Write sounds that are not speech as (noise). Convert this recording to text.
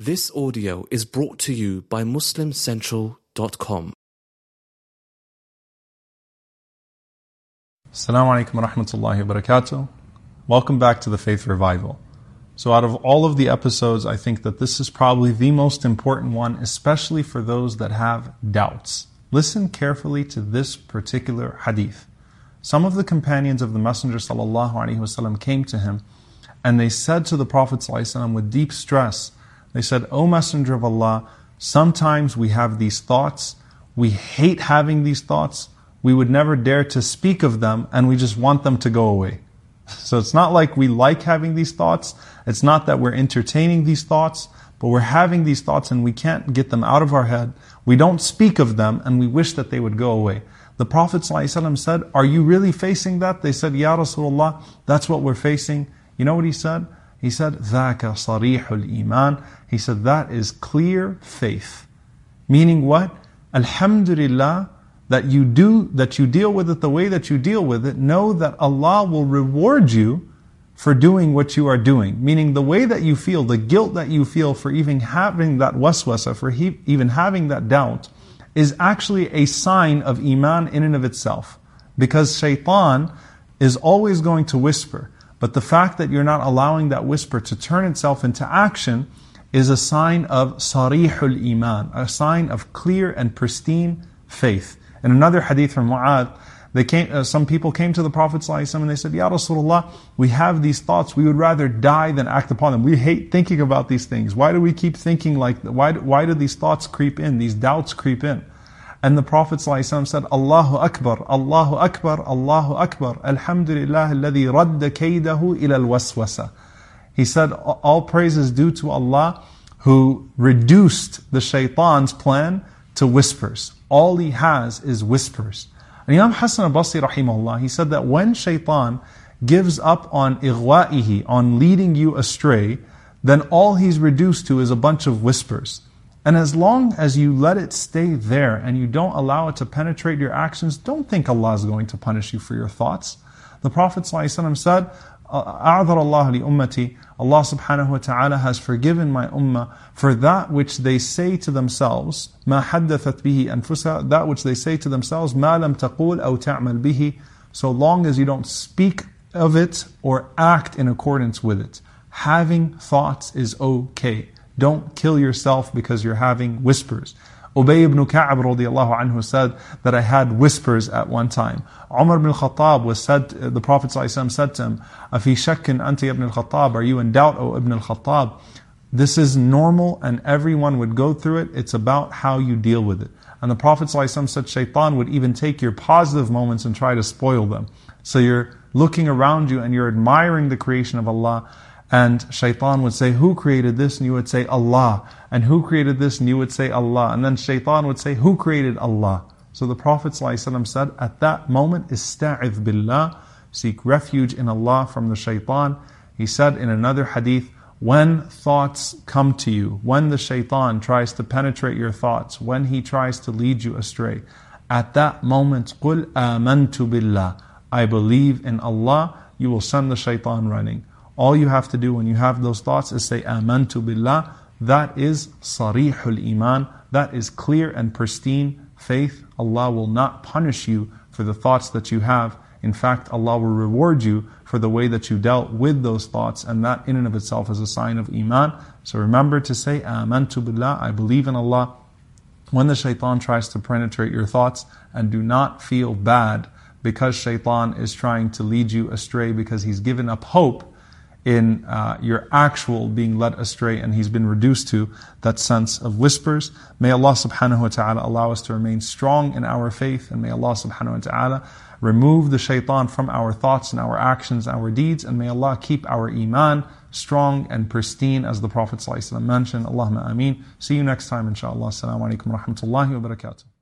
This audio is brought to you by MuslimCentral.com. Assalamu alaikum wa rahmatullahi wa barakatuh. Welcome back to the Faith Revival. So, out of all of the episodes, I think that this is probably the most important one, especially for those that have doubts. Listen carefully to this particular hadith. Some of the companions of the Messenger came to him and they said to the Prophet with deep stress, they said, O Messenger of Allah, sometimes we have these thoughts, we hate having these thoughts, we would never dare to speak of them, and we just want them to go away. (laughs) So it's not like we like having these thoughts, it's not that we're entertaining these thoughts, but we're having these thoughts and we can't get them out of our head. We don't speak of them and we wish that they would go away. The Prophet ﷺ said, Are you really facing that? They said, Ya Rasulullah, that's what we're facing. You know what he said? He said, ذَاكَ صَرِيحُ الْإِيمَانِ He said, that is clear faith. Meaning what? Alhamdulillah, that you do, that you deal with it the way that you deal with it, know that Allah will reward you for doing what you are doing. Meaning the way that you feel, the guilt that you feel for even having that waswasa, for he, even having that doubt, is actually a sign of Iman in and of itself. Because shaitan is always going to whisper. but the fact that you're not allowing that whisper to turn itself into action is a sign of sarihul iman, a sign of clear and pristine faith. In another hadith from Mu'adh, they came, uh, some people came to the Prophet ﷺ and they said, Ya Rasulullah, we have these thoughts. We would rather die than act upon them. We hate thinking about these things. Why do we keep thinking like, why, why do these thoughts creep in, these doubts creep in? And the Prophet ﷺ said, Allahu Akbar, Allahu Akbar, Allahu Akbar, Alhamdulillah alladhi radda kaydahu ila al-waswasa. He said, all praise is due to Allah who reduced the shaitan's plan to whispers. All he has is whispers. And Imam Hassan al-Basri rahimahullah, he said that when shaitan gives up on ighwa'ihi, on leading you astray, then all he's reduced to is a bunch of whispers. And as long as you let it stay there and you don't allow it to penetrate your actions, don't think Allah is going to punish you for your thoughts. The Prophet ﷺ said, أعذر الله لأمتي Allah subhanahu wa ta'ala has forgiven my ummah for that which they say to themselves ما حدثت به أنفسها that which they say to themselves ما لم تقول أو تعمل به so long as you don't speak of it or act in accordance with it. Having thoughts is okay. don't kill yourself because you're having whispers. Ubay ibn Ka'ab radiallahu anhu said that I had whispers at one time. Umar ibn al-Khattab was said, the Prophet said to him, Afi shakkin anti ibn al-Khattab, are you in doubt, O ibn al-Khattab? This is normal and everyone would go through it. It's about how you deal with it. And the Prophet ﷺ said shaitan would even take your positive moments and try to spoil them. So you're looking around you and you're admiring the creation of Allah and shaitan would say, Who created this? And you would say, Allah. And who created this? And you would say, Allah. And then shaitan would say, Who created Allah? So the Prophet ﷺ said, At that moment, Ista'idh billah, seek refuge in Allah from the shaitan. He said in another hadith, when thoughts come to you, when the shaitan tries to penetrate your thoughts, when he tries to lead you astray, at that moment, قُلْ آمَنْتُ بِاللَّهِ I believe in Allah, you will send the shaitan running. All you have to do when you have those thoughts is say, Amantu billah. That is sarihul iman. That is clear and pristine faith. Allah will not punish you for the thoughts that you have. In fact, Allah will reward you for the way that you dealt with those thoughts, and that in and of itself is a sign of iman. So remember to say, Amantu billah, I believe in Allah. When the shaitan tries to penetrate your thoughts, and do not feel bad because shaitan is trying to lead you astray because he's given up hope in uh, your actual being led astray and he's been reduced to that sense of whispers. May Allah subhanahu wa ta'ala allow us to remain strong in our faith and may Allah subhanahu wa ta'ala remove the shaitan from our thoughts and our actions, our deeds and may Allah keep our iman strong and pristine as the Prophet ﷺ mentioned. Allahumma ameen. See you next time inshallah. Assalamu alaikum wa rahmatullahi wa barakatuh.